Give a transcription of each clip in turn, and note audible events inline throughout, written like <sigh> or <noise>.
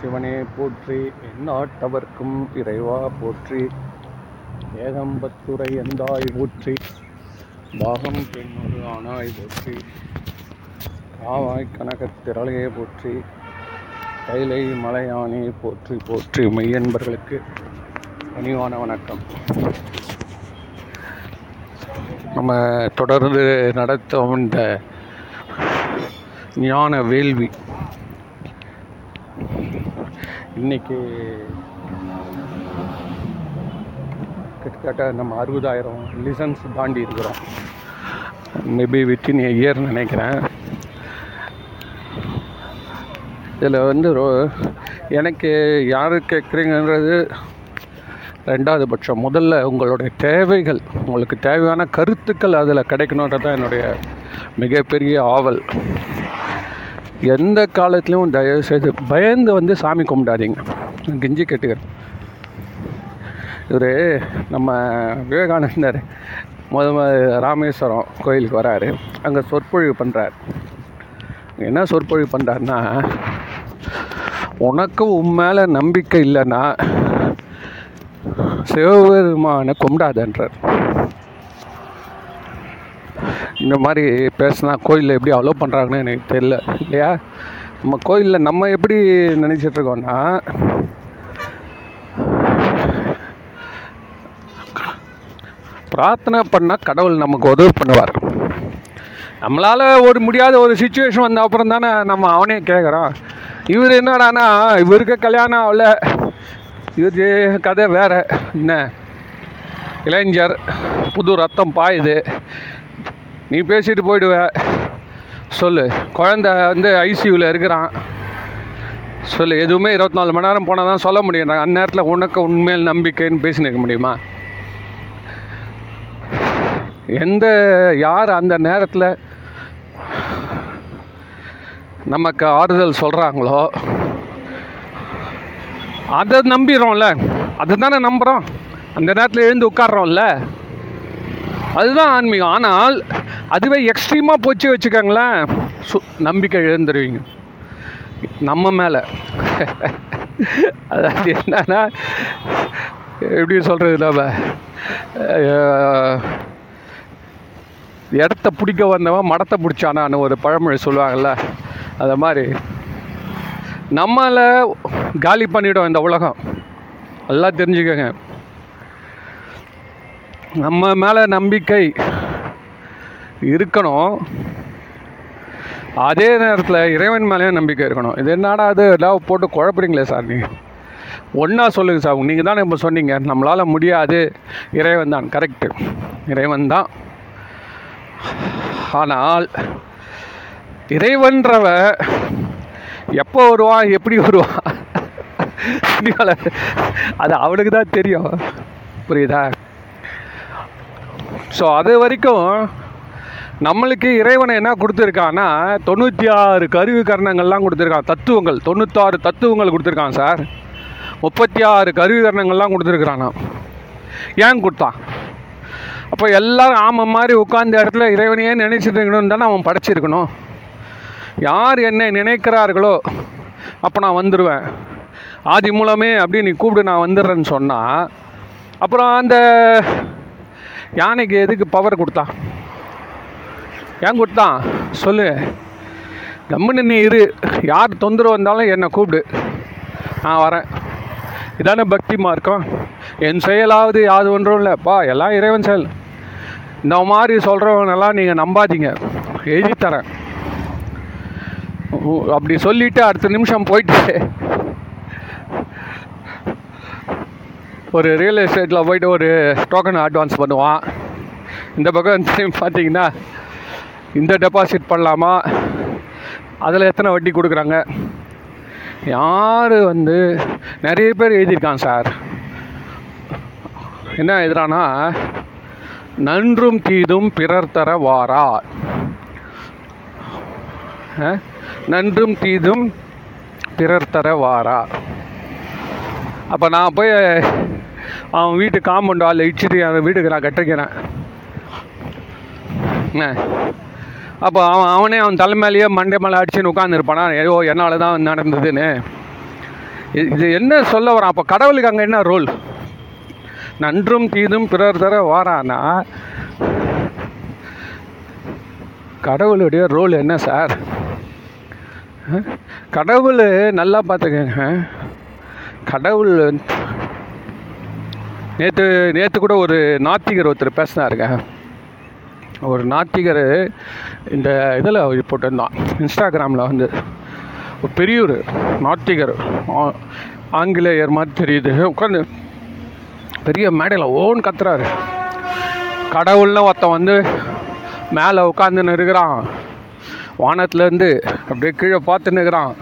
சிவனே போற்றி எந்நாட்டவர்க்கும் இறைவா போற்றி. ஏகம்பத்துரை எந்தாய் போற்றி பாகம் பெண்ணொரு ஆனாய் போற்றி. காவாய் கனகத் திரளையே போற்றி கைலை மலையானே போற்றி போற்றி மெய்யன்பர்களுக்கு பணிவான வணக்கம். நம்ம தொடர்ந்து நடத்தும் இந்த ஞான வேள்வி. இன்னைக்கு கிட்டத்தட்ட நம்ம அறுபதாயிரம் லிசன்ஸ் தாண்டி இருக்கிறோம். மேபி வித்தின் இயர் நினைக்கிறேன். இதில் வந்து ரோ எனக்கு யார் கேட்குறீங்கன்றது ரெண்டாவது பட்சம். முதல்ல உங்களுடைய தேவைகள் உங்களுக்கு தேவையான கருத்துக்கள் அதில் கிடைக்கணுன்றது தான் என்னுடைய மிகப்பெரிய ஆவல். எந்த காலத்துலேயும் தயவு செய்து பயந்து வந்து சாமி கும்பிடாதீங்க. கிஞ்சி கெஞ்சி கேட்டுக்கிறேன். இவர் நம்ம விவேகானந்தர் முத ராமேஸ்வரம் கோயிலுக்கு வராரு. அங்கே சொற்பொழிவு பண்ணுறார் என்ன சொற்பொழிவு பண்ணுறாருன்னா உனக்கு உன் மேலே நம்பிக்கை இல்லைன்னா சிவபெருமானை கும்பிடாதன்றார். இந்த மாதிரி பேசினா கோயிலில் எப்படி அலோவ் பண்ணுறாங்கன்னு எனக்கு தெரியல. இல்லையா? நம்ம கோயிலில் நம்ம எப்படி நினச்சிட்டு இருக்கோம்னா பிரார்த்தனை பண்ணால் கடவுள் நமக்கு உதவி பண்ணுவார். நம்மளால் ஒரு முடியாத ஒரு சுச்சுவேஷன் வந்த அப்புறம் தானே நம்ம அவனே கேட்குறோம் இவர் என்னடானா இவருக்கு கல்யாணம் ஆகல. இவர் கதை வேற. என்ன? இளைஞர் புது ரத்தம் பாயுது. நீ பேசிட்டு போயிடுவ. சொல்லு. குழந்த வந்து ஐசியூவில் இருக்கிறான். சொல்லு எதுவுமே இருபத்தி நாலு மணி நேரம் போனால் தான் சொல்ல முடியும். அந்நேரத்தில் உனக்கு உண்மையில் நம்பிக்கைன்னு பேசினிருக்க முடியுமா? எந்த யார் அந்த நேரத்தில் நமக்கு ஆறுதல் சொல்கிறாங்களோ அதை நம்பிடுறோம்ல. அதை தானே நம்புகிறோம் அந்த நேரத்தில் எழுந்து உட்கார்றோம்ல. அதுதான் ஆன்மீகம். ஆனால் அதுவே எக்ஸ்ட்ரீமாக போச்சு வச்சுக்கோங்களேன். சு நம்பிக்கை இழந்துருவீங்க. நம்ம மேலே. அதாவது என்னன்னா எப்படி சொல்கிறது நம்ம? இடத்த பிடிக்க வந்தவன் மடத்தை பிடிச்சானான்னு ஒரு பழமொழி சொல்லுவாங்கள்ல அதை மாதிரி. நம்மளை காலி பண்ணிவிடும் இந்த உலகம். நல்லா தெரிஞ்சுக்கோங்க. நம்ம மேலே நம்பிக்கை. இருக்கணும். அதே நேரத்தில் இறைவன் மேலேயும் நம்பிக்கை இருக்கணும். இது என்னடா அது எல்லாம் போட்டு குழப்புறீங்களே சார் நீங்கள் ஒன்றா சொல்லுங்கள் சார். நீங்கள் தானே இப்போ சொன்னீங்க. நம்மளால் முடியாது. இறைவன் தான். கரெக்டு இறைவன் தான். ஆனால் இறைவன்றவ எப்போ வருவான்? எப்படி வருவான்? அது அவனுக்கு தான் தெரியும். புரியுதா? ஸோ அது வரைக்கும் நம்மளுக்கு இறைவனை என்ன கொடுத்துருக்கான்னா தொண்ணூற்றி ஆறு கருவி கரணங்கள்லாம் கொடுத்துருக்கான். தத்துவங்கள் தொண்ணூத்தாறு தத்துவங்கள் கொடுத்துருக்கான் சார். முப்பத்தி ஆறு கருவி கரணங்கள்லாம் கொடுத்துருக்குறான் ஏன் கொடுத்தான்? அப்போ எல்லாரும் ஆமாம் மாதிரி உட்கார்ந்த இடத்துல இறைவனையே நினைச்சிட்டு இருக்கணும்னு தானே அவன் படைச்சிருக்கணும். யார் என்னை நினைக்கிறார்களோ அப்போ நான் வந்துடுவேன் ஆதி மூலமே அப்படி நீ கூப்பிடு நான் வந்துடுறேன்னு சொன்னால் அப்புறம் அந்த யானைக்கு எதுக்கு பவர் கொடுத்தான்? ஏன் கொடுத்தான் சொல்லு. கம்முன்னு நீ இரு. யார் தொந்தரவு வந்தாலும் என்னை கூப்பிடு. நான் வரேன். இதானே பக்தி மார்க்கம். என் செயலாவது யாது ஒன்றும் இல்லைப்பா எல்லாம் இறைவன் செயல். இந்த மாதிரி சொல்கிறவனெல்லாம் நீங்கள் நம்பாதீங்க. எழுதி தரேன். அப்படி சொல்லிட்டு அடுத்த நிமிஷம் போயிட்டு ஒரு ரியல் எஸ்டேட்டில் போயிட்டு ஒரு டோக்கன் அட்வான்ஸ் பண்ணுவான். இந்த பக்கம் <laughs> பார்த்தீங்கன்னா இந்த டெபாசிட் பண்ணலாமா? அதில் எத்தனை வட்டி கொடுக்குறாங்க? யார் வந்து நிறைய பேர் எழுதியிருக்கான் சார். என்ன எழுதுறான்னா நன்றும் தீதும் பிறர் தர வாரா? நன்றும் தீதும் பிறர் தர வாரா? அப்போ நான் போய் அவன் வீட்டு காம்பவுண்ட் ஆள் இடிச்சிட்டு அவன் வீட்டுக்கு நான் கட்டிக்கிறேன். என்ன அப்போ அவன் அவனே அவன் தலை மேலேயே மண்டை மேலே அடிச்சுன்னு உட்காந்துருப்பானா ஐயோ என்னால் தான் நடந்ததுன்னு. இது- இது என்ன சொல்ல வரான்? அப்போ கடவுளுக்கு அங்கே என்ன ரோல் நன்றும் தீதும் பிறர் தர வாரானா? கடவுளுடைய ரோல் என்ன சார் கடவுள் நல்லா பார்த்துக்கங்க. கடவுள் நேற்று நேற்று கூட ஒரு நாத்திகர் ஒருத்தர் பேசினாருங்க. ஒரு நாத்திகர் இந்த இதில் போட்டிருந்தான். இன்ஸ்டாகிராமில் வந்து ஒரு பெரியூர் நாத்திகர் ஆ- ஆங்கிலேயர் மாதிரி தெரியுது. உட்காந்து பெரிய மேடையில் ஓன் கத்துறாரு. கடவுள்னு ஒருத்தன் வந்து மேலே உட்காந்துன்னு இருக்கிறான் வானத்துலேருந்து அப்படியே கீழே பார்த்துன்னு இருக்கிறான்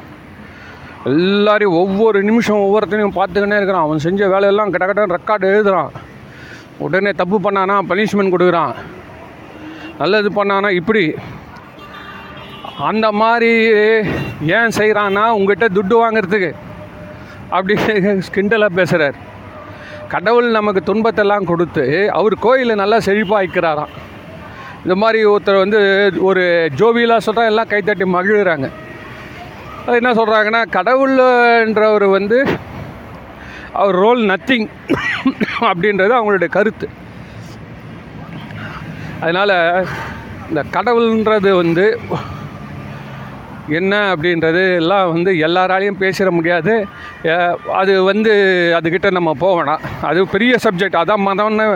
எல்லாரையும் ஒவ்வொரு நிமிஷம் ஒவ்வொருத்தனையும் பார்த்துக்கினே இருக்கிறான். அவன் செஞ்ச வேலையெல்லாம் கட ரெக்கார்டு எழுதுகிறான் உடனே தப்பு பண்ணானா பனிஷ்மெண்ட் கொடுக்குறான். நல்லது பண்ணானா இப்படி? அந்த மாதிரி ஏன் செய்கிறான்னா உங்ககிட்ட துட்டு வாங்குறதுக்கு. அப்படி கிண்டலாக பேசுகிறார் கடவுள் நமக்கு துன்பத்தெல்லாம் கொடுத்து அவர் கோயிலை நல்லா செழிப்பாய்க்கிறாராம் இந்த மாதிரி ஒருத்தர் வந்து ஒரு ஜோவியலாக சொல்கிறா எல்லாம் கைத்தட்டி மகிழ்கிறாங்க. அது என்ன சொல்கிறாங்கன்னா கடவுள்ன்றவர் வந்து அவர் ரோல் நத்திங் அப்படின்றது அவங்களுடைய கருத்து. அதனால் இந்த கடவுள்ன்றது வந்து என்ன அப்படின்றது எல்லாம் வந்து எல்லாராலையும் பேசிட முடியாது. அது வந்து அதுக்கிட்ட நம்ம போகணும். அது பெரிய சப்ஜெக்ட் அதான் மதம்னு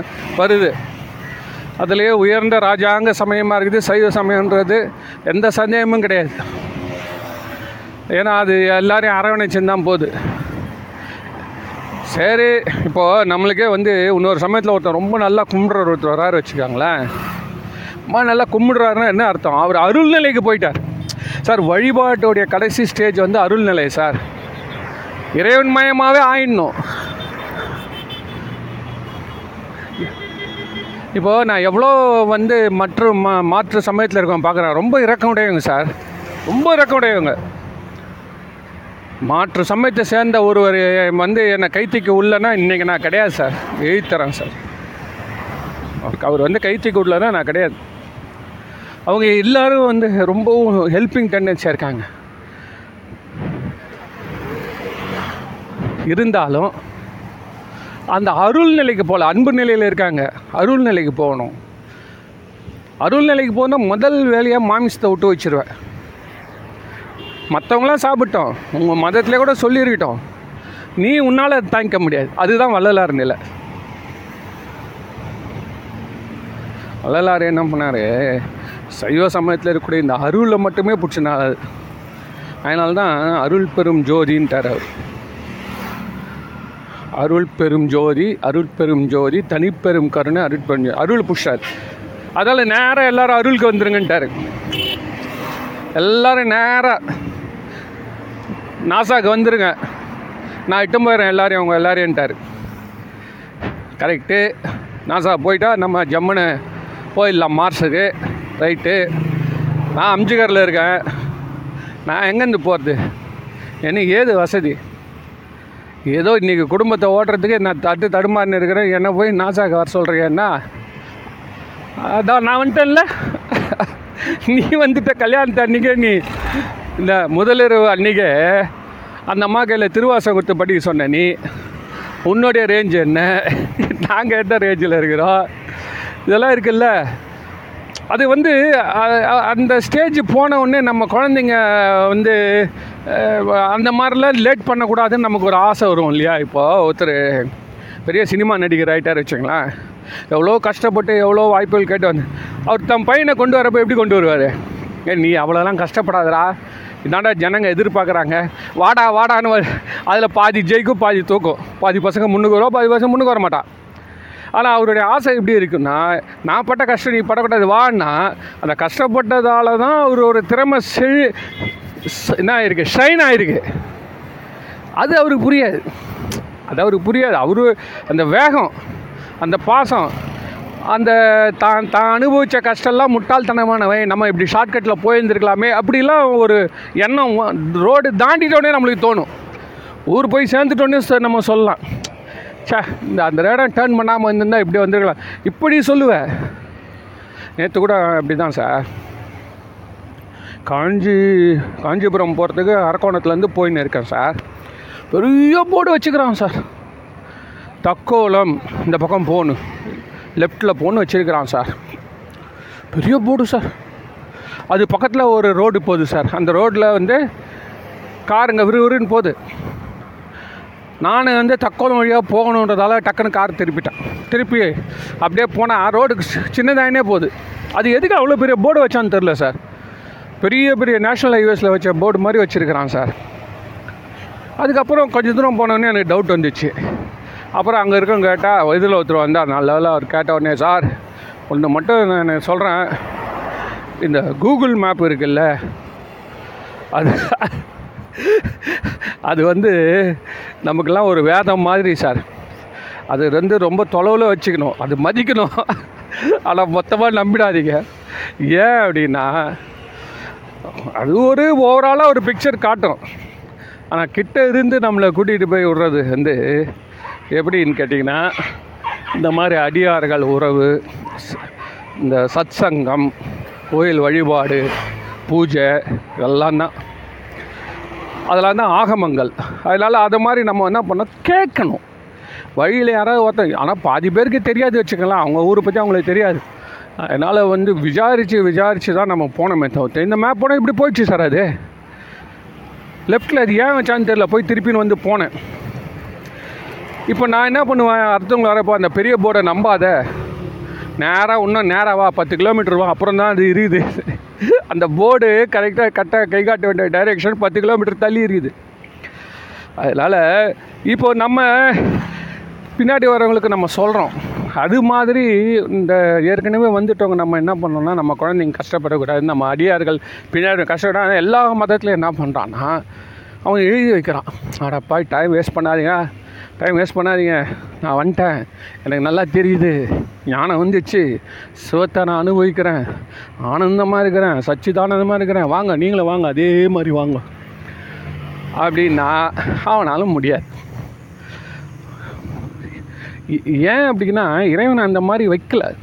வருது. அதுலேயே உயர்ந்த ராஜாங்க சமயமாக இருக்குது. சைவ சமயன்றது எந்த சந்தேகமும் கிடையாது. ஏன்னா அது எல்லாரையும் அரவணைச்சுன்னு போகுது. சரி இப்போது நம்மளுக்கே வந்து இன்னொரு சமயத்தில் ஒருத்தர் ரொம்ப நல்லா கும்பிட்ற ஒருத்தர் வராரு வச்சுக்கோங்களேன். அம்மா நல்லா கும்பிடுறாருன்னா என்ன அர்த்தம்? அவர் அருள்நிலைக்கு போயிட்டார். சார் வழிபாட்டுடைய கடைசி ஸ்டேஜ் வந்து அருள்நிலை சார். இறைவன் மயமாகவே ஆயிடணும். இப்போது நான் எவ்வளோ வந்து மற்ற மா மாற்று சமயத்தில் இருக்கோம் பார்க்குறேன். ரொம்ப இறக்கம் உடையவங்க சார். ரொம்ப இறக்கம் உடையவங்க. மாற்று சமயத்தை சேர்ந்த ஒருவர் வந்து என்னை கைத்திக்கு உள்ளனா இன்றைக்கி நான் கிடையாது சார். எழுதித்தரேன் சார். அவருக்கு அவர் வந்து கைத்திக்கு உள்ளனா நான் கிடையாது. அவங்க எல்லோரும் வந்து ரொம்பவும் ஹெல்பிங் டெண்டன்சியாக இருக்காங்க. இருந்தாலும் அந்த அருள் நிலைக்கு போகல அன்பு நிலையில் இருக்காங்க. அருள் நிலைக்கு போகணும். அருள் நிலைக்கு போனால் முதல் வேலையாக மாமிசத்தை விட்டு வச்சிருவேன். மற்றவங்களாம் சாப்பிட்டோம். உங்கள் மதத்திலே கூட சொல்லியிருக்கிட்டோம். நீ உன்னால் அதை தாங்கிக்க முடியாது. அதுதான் வள்ளலார் நிலை. வள்ளலார் என்ன பண்ணார்? சைவ சமயத்தில் இருக்கக்கூடிய இந்த அருளை மட்டுமே பிடிச்சினார் அதனால தான் அருள் பெரும் ஜோதின்ட்டார் அவர். அருள் பெரும் ஜோதி அருள் பெரும் ஜோதி தனிப்பெரும் கருணை அருட்பெரும் ஜோதி. அருள் புஷார் அதால் நேராக எல்லாரும் அருளுக்கு வந்துருங்கன்ட்டாரு. எல்லாரும் நேராக நாசாக்கு வந்துருங்க. நான் இட்டும் போயிடுறேன் எல்லாரையும் அவங்க எல்லாரையும்ட்டார். கரெக்டு நாசா போயிட்டா நம்ம ஜம்முன்னு போயிடலாம் மார்ஸுக்கு ரைட்டு நான் அம்ஜிகரில் இருக்கேன். நான் எங்கேருந்து போகிறது எனக்கு ஏது வசதி? ஏதோ இன்றைக்கி குடும்பத்தை ஓட்டுறதுக்கு நான் தட்டு தடுமாறின்னு இருக்கிறேன். என்ன போய் நாசாக்கு வர சொல்கிறீங்கன்னா அதான் நான் வந்துட்டேன்ல. நீ வந்துட்ட கல்யாணத்து அன்றைக்கே நீ. இந்த முதலிரவு அன்றைக்கே அந்த அம்மா கையில் திருவாசம் கொடுத்து படிக்க சொன்ன நீ. உன்னுடைய ரேஞ்ச் என்ன? நாங்கள் எந்த ரேஞ்சில் இருக்கிறோம்? இதெல்லாம் இருக்குல்ல? அது வந்து அந்த ஸ்டேஜ் போன உடனே நம்ம குழந்தைங்க வந்து அந்த மாதிரிலாம் லேட் பண்ணக்கூடாதுன்னு நமக்கு ஒரு ஆசை வரும் இல்லையா? இப்போது ஒருத்தர் பெரிய சினிமா நடிகர் ஆகிட்டார் வச்சுங்களேன் எவ்வளோ கஷ்டப்பட்டு எவ்வளோ வாய்ப்புகள் கேட்டு வந்து அவர் தம் பையனை கொண்டு வரப்போ எப்படி கொண்டு வருவார்? ஏ நீ அவ்வளோலாம் கஷ்டப்படாதடா. இதாண்டா ஜனங்க எதிர்பார்க்குறாங்க. வாடா வாடான்னு அதில் பாதி ஜெயிக்கும் பாதி தூக்கும். பாதி பசங்க முன்னுக்கு வருவா பாதி பசங்க முன்னுக்கு வர மாட்டான் ஆனால் அவருடைய ஆசை எப்படி இருக்குன்னா நான் பட்ட கஷ்டம் நீ படக்கூடாது வான்னா அந்த கஷ்டப்பட்டதால தான் அவர் ஒரு திறமை செழு என்ன ஆயிருக்கு ஷைன் ஆயிருக்கு. அது அவருக்கு புரியாது. அது அவருக்கு புரியாது. அவரு அந்த வேகம் அந்த பாசம் அந்த தான் தான் அனுபவித்த கஷ்டம்லாம் முட்டாள்தனமானவை. நம்ம இப்படி ஷார்ட்கட்டில் போயிருந்துருக்கலாமே. அப்படிலாம் ஒரு எண்ணம் ரோடு தாண்டிட்டோடனே நம்மளுக்கு தோணும். ஊர் போய் சேர்ந்துட்டோன்னே நம்ம சொல்லலாம். ச்சே இந்த அந்த ரேடம் டேர்ன் பண்ணாமல் வந்திருந்தால் இப்படி வந்துருக்கலாம். இப்படி சொல்லுவேன் நேற்று கூட அப்படி தான் சார் காஞ்சி காஞ்சிபுரம் போகிறதுக்கு அரக்கோணத்துலேருந்து போயின்னு இருக்கேன் சார் பெரிய போர்டு வச்சுக்கிறான் சார் தக்கோலம் இந்த பக்கம் போகணும் லெஃப்டில் போகணும் வச்சுருக்கிறான் சார் பெரிய போர்டு சார் அது பக்கத்தில் ஒரு ரோடு போகுது சார் அந்த ரோட்டில் வந்து காருங்க விறுவிறுன்னு போகுது. நான் வந்து தக்கோலம் வழியாக போகணுன்றதால டக்குன்னு கார் திருப்பிட்டேன். திருப்பி அப்படியே போனால் ரோடுக்கு சின்னதாயினே போகுது. அது எதுக்கு அவ்வளோ பெரிய போர்டு வச்சான்னு தெரில சார். பெரிய பெரிய நேஷ்னல் ஹைவேஸில் வச்ச போர்டு மாதிரி வச்சுருக்கிறான் சார். அதுக்கப்புறம் கொஞ்சம் தூரம் போனோடனே எனக்கு டவுட் வந்துச்சு. அப்புறம் அங்கே இருக்கவங்க கேட்டால் இதில் ஒருத்தர் வந்தார் நல்ல வேலை அவர் கேட்ட உடனே சார் ஒன்று மட்டும் நான் சொல்கிறேன் இந்த கூகுள் மேப் இருக்குல்ல அது அது வந்து நமக்கெல்லாம் ஒரு வேதம் மாதிரி சார் அது வந்து ரொம்ப தொலைவில் வச்சுக்கணும். அது மதிக்கணும். ஆனால் மொத்தமாக நம்பிடாதீங்க. ஏன் அப்படின்னா அது ஒரு ஓவராலாக ஒரு பிக்சர் காட்டும். ஆனால் கிட்ட இருந்து நம்மளை கூட்டிகிட்டு போய் விடுறது வந்து எப்படின்னு கேட்டிங்கன்னா இந்த மாதிரி அடியார்கள் உறவு இந்த சத் சங்கம் கோயில் வழிபாடு பூஜை இதெல்லாம் தான். அதெல்லாம் தான் ஆகமங்கள். அதனால் அதை மாதிரி நம்ம என்ன பண்ணோம் கேட்கணும். வழியில் யாராவது ஒருத்தர் ஆனால் பாதி பேருக்கு தெரியாது வச்சுக்கலாம் அவங்க ஊரை பற்றி அவங்களுக்கு தெரியாது. அதனால் வந்து விசாரித்து விசாரித்து தான் நம்ம போனோமே தவிர்த்து இந்த மேப் போனால் இப்படி போயிடுச்சு சார் அது. லெஃப்ட்டில் அது ஏன் வச்சான்னு தெரியல போய் திருப்பின்னு வந்து போனேன். இப்போ நான் என்ன பண்ணுவேன்? அடுத்தவங்க வரப்போ அந்த பெரிய போர்டை நம்பாத. நேராக இன்னும் நேராக வா பத்து கிலோமீட்டர் வா அப்புறம் தான் அது இருக்குது அந்த போர்டு கரெக்டாக கரெக்டாக கை காட்ட வேண்டிய டைரெக்ஷன் பத்து கிலோமீட்டர் தள்ளி இருக்குது. அதனால் இப்போ நம்ம பின்னாடி வரவங்களுக்கு நம்ம சொல்கிறோம் அது மாதிரி இந்த ஏற்கனவே வந்துட்டவங்க நம்ம என்ன பண்ணோம்னா நம்ம குழந்தைங்க கஷ்டப்படக்கூடாது நம்ம அடியார்கள் பின்னாடி கஷ்டப்படாது எல்லா மதத்துலையும் என்ன பண்ணுறான்னா அவன் எழுதி வைக்கிறான். அடப்பா டைம் வேஸ்ட் பண்ணாதீங்க. டைம் வேஸ்ட் பண்ணாதீங்க. நான் வந்துட்டேன். எனக்கு நல்லா தெரியுது. ஞானம் வந்துச்சு. சிவத்தை நான் அனுபவிக்கிறேன். ஆனந்தமாக இருக்கிறேன். சச்சிதானந்தமாக இருக்கிறேன். வாங்க நீங்களும் வாங்க. அதே மாதிரி வாங்க. அப்படின்னா அவனாலும் முடியாது. ஏன் அப்படின்னா இறைவன் அந்த மாதிரி வைக்கல.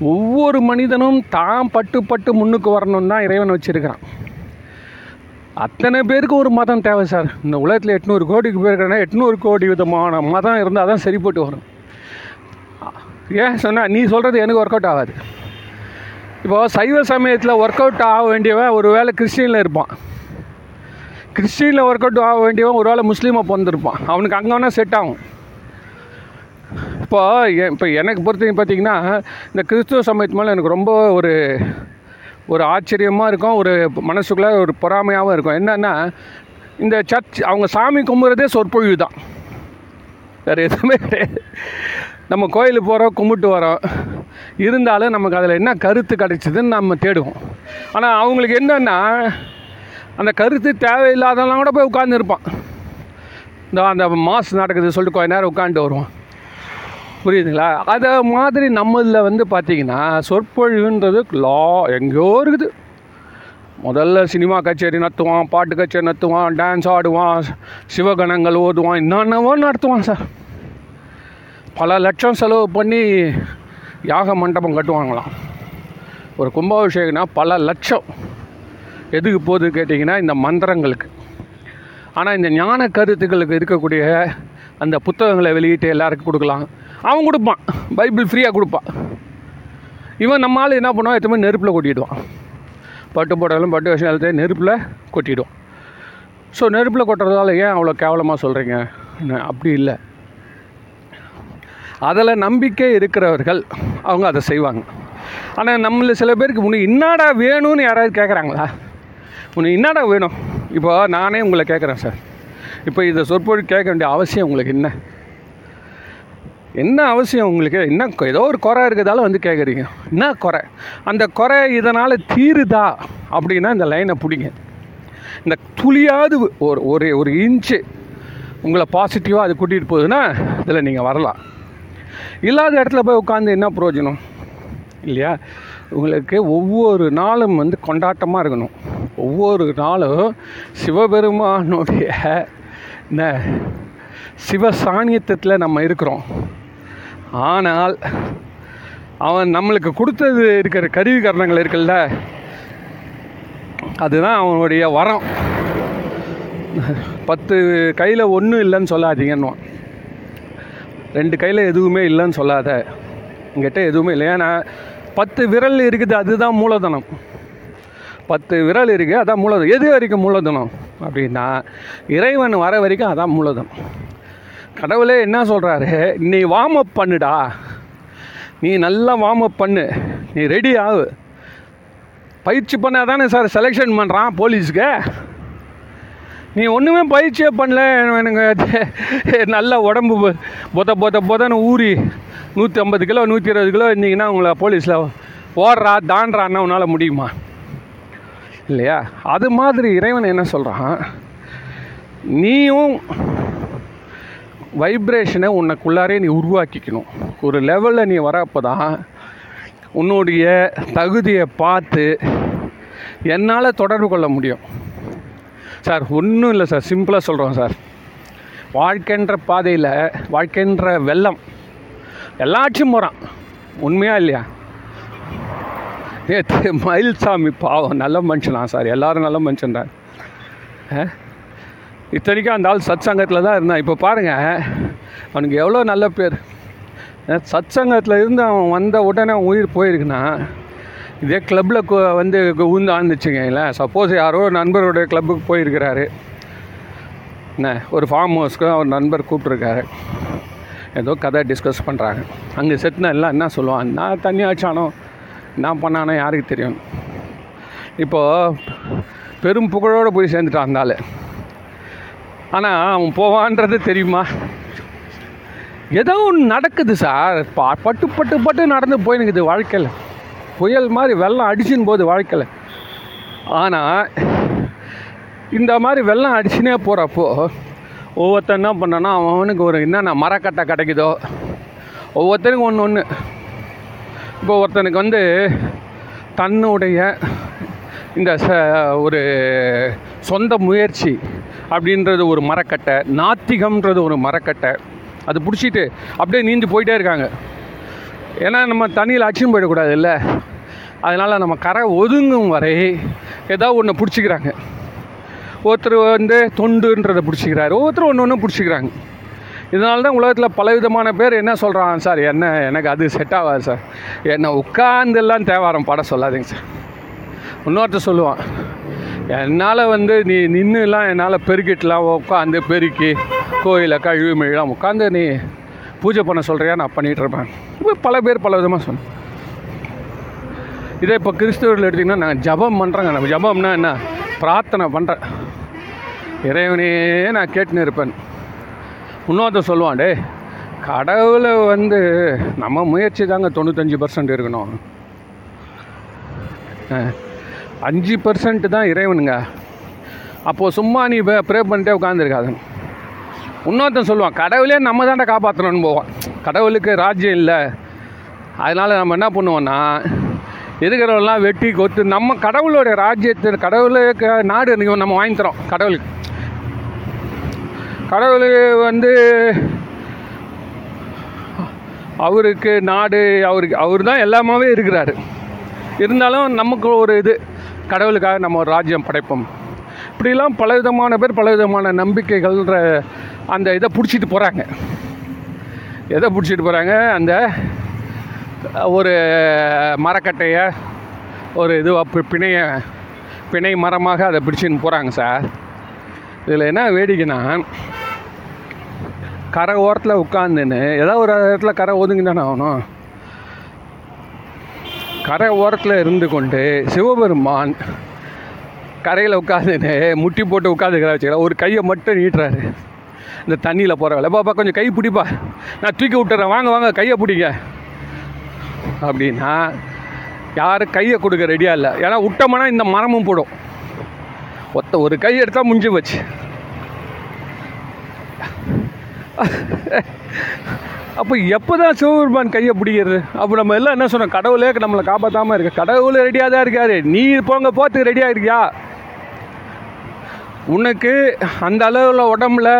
ஒவ்வொரு மனிதனும் தான் பட்டு பட்டு முன்னுக்கு வரணும் தான் இறைவன் வச்சிருக்கிறான். அத்தனை பேருக்கு ஒரு மதம் தேவை சார். இந்த உலகத்தில் எட்நூறு கோடிக்கு பேர் எட்நூறு கோடி விதமான மதம் இருந்தால் தான் சரிப்பட்டு வரும். ஏன் சொன்னால் நீ சொல்கிறது எனக்கு ஒர்க் அவுட் ஆகாது. இப்போ சைவ சமயத்தில் ஒர்க் அவுட் ஆக வேண்டியவன் ஒரு வேளை கிறிஸ்டியனில் இருப்பான். கிறிஸ்டியனில் ஒர்க் அவுட் ஆக வேண்டியவன் ஒரு வேளை முஸ்லீமாக பிறந்திருப்பான். அவனுக்கு அங்கே வேணால் செட் ஆகும். இப்போ இப்போ எனக்கு பொறுத்தவரைக்கும் பார்த்தீங்கன்னா இந்த கிறிஸ்துவ சமயத்து மேலே எனக்கு ரொம்ப ஒரு ஒரு ஆச்சரியமாக இருக்கும் ஒரு மனசுக்குள்ளே ஒரு பொறாமையாகவும் இருக்கும். என்னன்னா இந்த சர்ச் அவங்க சாமி கும்பிட்றதே சொற்பொழிவு தான். வேறு எதுவுமே கிடையாது. நம்ம கோயிலுக்கு போகிறோம் கும்பிட்டு வரோம். இருந்தாலும் நமக்கு அதில் என்ன கருத்து கிடைச்சிதுன்னு நம்ம தேடுவோம். ஆனால் அவங்களுக்கு என்னென்னா அந்த கருத்து தேவையில்லாதெல்லாம் கூட போய் உட்காந்துருப்பான் இந்த அந்த மாஸ் நடக்குது சொல்லிட்டு கொஞ்ச நேரம் உட்காந்துட்டு வருவான். புரியுதுங்களா? அதை மாதிரி நம்மளில் வந்து பார்த்தீங்கன்னா சொற்பொழிவுன்றது லா எங்கேயோ இருக்குது. முதல்ல சினிமா கச்சேரி நடத்துவான் பாட்டு கச்சேரி நடத்துவான் டான்ஸ் ஆடுவான் சிவகணங்கள் ஓதுவான் என்னென்னவோ நடத்துவான் சார். பல லட்சம் செலவு பண்ணி யாக மண்டபம் கட்டுவாங்களாம். ஒரு கும்பாபிஷேகம்னா பல லட்சம். எதுக்கு போகுது கேட்டிங்கன்னா இந்த மந்திரங்களுக்கு. ஆனால் இந்த ஞான கருத்துக்களுக்கு இருக்கக்கூடிய அந்த புத்தகங்களை வெளியிட்டு எல்லாருக்கும் கொடுக்கலாம். அவன் கொடுப்பான். பைபிள் ஃப்ரீயாக கொடுப்பான். இவன் நம்ம ஆள் என்ன பண்ணுவான்? எத்தனை நெருப்பில் கொட்டிடுவான். பட்டு போட்டாலும் பட்டு விஷயம் எல்லாத்தையும் நெருப்பில் கொட்டிடுவான் ஸோ நெருப்பில் கொட்டுறதால ஏன் அவ்வளோ கேவலமாக சொல்கிறீங்க அப்படி இல்லை. அதில் நம்பிக்கை இருக்கிறவர்கள் அவங்க அதை செய்வாங்க. ஆனால் நம்மள சில பேருக்கு உனக்கு என்னடா வேணும்னு யாராவது கேட்குறாங்களா உனக்கு என்னடா வேணும்? இப்போ நானே உங்களை கேட்குறேன் சார். இப்போ இதை சொற்பொழி கேட்க வேண்டிய அவசியம் உங்களுக்கு என்ன? என்ன அவசியம் உங்களுக்கு? என்ன ஏதோ ஒரு குறை இருக்கிறதால வந்து கேட்குறீங்க என்ன குறை? அந்த குறை இதனால் தீருதா? அப்படின்னா இந்த லைனை பிடிங்க. இந்த துளியாவது ஒரு ஒரு ஒரு இன்ச்சு உங்களை பாசிட்டிவாக அது கூட்டிகிட்டு போகுதுன்னா இதில் நீங்கள் வரலாம். இல்லாத இடத்துல போய் உட்காந்து என்ன பிரயோஜனம்? இல்லையா? உங்களுக்கு ஒவ்வொரு நாளும் வந்து கொண்டாட்டமாக இருக்கணும். ஒவ்வொரு நாளும் சிவபெருமானுடைய இந்த சிவ சாணியத்தில் நம்ம இருக்கிறோம். ஆனால் அவன் நம்மளுக்கு கொடுத்தது இருக்கிற கருவி கரணங்கள் இருக்குல்ல அதுதான் அவனுடைய வரம். பத்து கையில் ஒன்றும் இல்லைன்னு சொல்லாதீங்கன்னுவான் ரெண்டு கையில் எதுவுமே இல்லைன்னு சொல்லாத. என்கிட்ட எதுவுமே இல்லை. ஏன்னா பத்து விரல் இருக்குது அதுதான் மூலதனம். பத்து விரல் இருக்குது அதான் மூலதனம். எது வரைக்கும் மூலதனம் அப்படின்னா இறைவன் வர வரைக்கும் அதான் மூலதனம். கடவுளே என்ன சொல்கிறாரு நீ வார்ம் அப் பண்ணுடா. நீ நல்லா வார்ம் அப் பண்ணு. நீ ரெடி ஆகு. பயிற்சி பண்ணால் தானே சார் செலெக்ஷன் பண்ணுறான் போலீஸுக்கு. நீ ஒன்றுமே பயிற்சியே பண்ணல. எனக்கு நல்ல உடம்பு பொத்த பொத பொத பொதன்னு ஊறி நூற்றி ஐம்பது கிலோ நூற்றி இருபது கிலோ இருந்தீங்கன்னா உங்களை போலீஸில் ஓடுறா தாண்டுறான்னா உன்னால் முடியுமா? இல்லையா? அது மாதிரி இறைவன் என்ன சொல்கிறான் நீயும் வைப்ரேஷனை உனக்குள்ளாரே நீ உருவாக்கிக்கணும். ஒரு லெவலில் நீ வரப்போ தான் உன்னுடைய தகுதியை பார்த்து என்னால் தொடர்பு கொள்ள முடியும். சார் ஒன்றும் இல்லை சார் சிம்பிளாக சொல்கிறோம் சார். வாழ்க்கைன்ற பாதையில் வாழ்க்கைன்ற வெள்ளம் எல்லாச்சும் போகிறான் உண்மையாக இல்லையா? நேற்று மயில்சாமி பாவம் நல்ல மனுஷனா சார் எல்லோரும் நல்ல மனுஷன் தான் இத்தனைக்கும் அந்த ஆள் சத் சங்கத்தில் தான் இருந்தான். இப்போ பாருங்கள் அவனுக்கு எவ்வளோ நல்ல பேர். சத் சங்கத்தில் இருந்து அவன் வந்த உடனே உயிர் போயிருக்குன்னா இதே கிளப்பில் வந்து ஊந்து ஆந்துச்சுங்களேன் சப்போஸ் யாரோ நண்பருடைய கிளப்புக்கு போயிருக்கிறாரு. என்ன ஒரு ஃபார்ம் ஹவுஸ்க்கு அவர் நண்பர் கூப்பிட்ருக்காரு ஏதோ கதை டிஸ்கஸ் பண்ணுறாங்க அங்கே செத்துனா எல்லாம் என்ன சொல்லுவான்? நான் தண்ணி ஆச்சானோ நான் பண்ணானோ? யாருக்கு தெரியும்? இப்போது பெரும் புகழோடு போய் சேர்ந்துட்டான் அந்த ஆள். ஆனால் அவன் போவான்றது தெரியுமா? ஏதோ ஒன்று நடக்குது சார். பா- பட்டு பட்டு பட்டு நடந்து போயினுக்குது வாழ்க்கையில். புயல் மாதிரி வெள்ளம் அடிச்சுன்னு போகுது வாழ்க்கையில். ஆனால் இந்த மாதிரி வெள்ளம் அடிச்சுனே போகிறப்போ ஒவ்வொருத்தன் என்ன பண்ணானா அவனுக்கு ஒரு என்னென்ன மரக்கட்டை கிடைக்குதோ ஒவ்வொருத்தனுக்கும் ஒன்று ஒன்று இப்போ ஒருத்தனுக்கு வந்து தன்னுடைய இந்த ச ஒரு சொந்த முயற்சி அப்படின்றது ஒரு மரக்கட்டை நாத்திகம்ன்றது ஒரு மரக்கட்டை. அது பிடிச்சிட்டு அப்படியே நீந்து போயிட்டே இருக்காங்க. ஏன்னா நம்ம தண்ணியில் அடிச்சுன்னு போயிடக்கூடாது இல்லை அதனால் நம்ம கரை ஒதுங்கும் வரை ஏதோ ஒன்று பிடிச்சிக்கிறாங்க. ஒருத்தர் வந்து தொண்டுன்றதை பிடிச்சிக்கிறாரு ஒருத்தர் ஒன்று ஒன்று பிடிச்சிக்கிறாங்க. இதனால தான் உலகத்தில் பலவிதமான பேர் என்ன சொல்கிறான் சார்? என்ன எனக்கு அது செட் ஆகாது சார். என்னை உட்காந்துலாம் தேவாரம் பாட சொல்லாதீங்க சார். இன்னொருத்தர் சொல்லுவான் என்னால் வந்து நீ நின்றுலாம் என்னால் பெருக்கிட்டுலாம் உட்காந்து பெருக்கி கோயிலை கழுவி மெழிலாம் உட்காந்து நீ பூஜை பண்ண சொல்கிறியா நான் பண்ணிகிட்ருப்பேன் இப்போ பல பேர் பல விதமாக சொன்னேன் இதே இப்போ கிறிஸ்தவர்கள் எடுத்திங்கன்னா நான் ஜபம் பண்ணுறோங்க நம்ம ஜபம்னா என்ன? பிரார்த்தனை பண்ணுறேன் இறைவனே நான் கேட்டுன்னு இருப்பேன். இன்னொருத்தர் சொல்லுவான் டே கடவுளை வந்து நம்ம முயற்சி தாங்க தொண்ணூத்தஞ்சு பர்சன்ட் இருக்கணும். அஞ்சு பர்சன்ட் தான் இறைவனுங்க. அப்போது சும்மா நீ ப்ரே பண்ணிட்டே உட்காந்துருக்காதுங்க இன்னொருத்தன் சொல்லுவான் கடவுளே நம்ம தான்டா காப்பாற்றணும்னு போவான். கடவுளுக்கு ராஜ்யம் இல்லை. அதனால் நம்ம என்ன பண்ணுவோன்னா இருக்கிறவெல்லாம் வெட்டி கொத்து நம்ம கடவுளோட ராஜ்யத்தை கடவுளுக்கு நாடு இன்னைக்கு நம்ம வாங்கி தரோம் கடவுளுக்கு. கடவுள் வந்து அவருக்கு நாடு அவருக்கு அவர் தான் எல்லாமாவே இருக்கிறாரு. இருந்தாலும் நமக்கு ஒரு இது கடவுளுக்காக நம்ம ஒரு ராஜ்யம் படைப்போம். இப்படிலாம் பலவிதமான பேர் பலவிதமான நம்பிக்கைகள்ன்ற அந்த இதை பிடிச்சிட்டு போகிறாங்க எதை பிடிச்சிட்டு போகிறாங்க அந்த ஒரு மரக்கட்டையை ஒரு இதுவாக பிணைய பிணை மரமாக அதை பிடிச்சின்னு போகிறாங்க சார். இதில் என்ன வேடிக்கைன்னா கரை ஓரத்தில் உட்காந்துன்னு ஏதோ ஒரு இடத்துல கரை ஒதுங்கி தானே ஆகணும். கரை ஓரத்தில் இருந்து கொண்டு சிவபெருமான் கரையில் உட்காந்துன்னு முட்டி போட்டு உட்காந்துக்கிறா வச்சுக்கலாம் ஒரு கையை மட்டும் நீட்டுறாரு. இந்த தண்ணியில் போகிற வேலை. பாப்பா கொஞ்சம் கை பிடிப்பா. நான் தூக்கி விட்டுறேன். வாங்க வாங்க கையை பிடிங்க. அப்படின்னா யாரும் கையை கொடுக்க ரெடியாக இல்லை. ஏன்னா விட்டோம்னா இந்த மரமும் போடும். ஒத்த ஒரு கை எடுத்தால் முடிஞ்சு வச்சு அப்போ எப்போ தான் சிவபெருமான் கையை பிடிக்கிறது? அப்போ நம்ம எல்லாம் என்ன சொன்னோம்? கடவுளே நம்மளை காப்பாற்றாமல் இருக்கு. கடவுள் ரெடியாக தான் இருக்காரு. நீ போங்க போகிறதுக்கு ரெடியாக இருக்கியா? உனக்கு அந்த அளவில் உடம்புல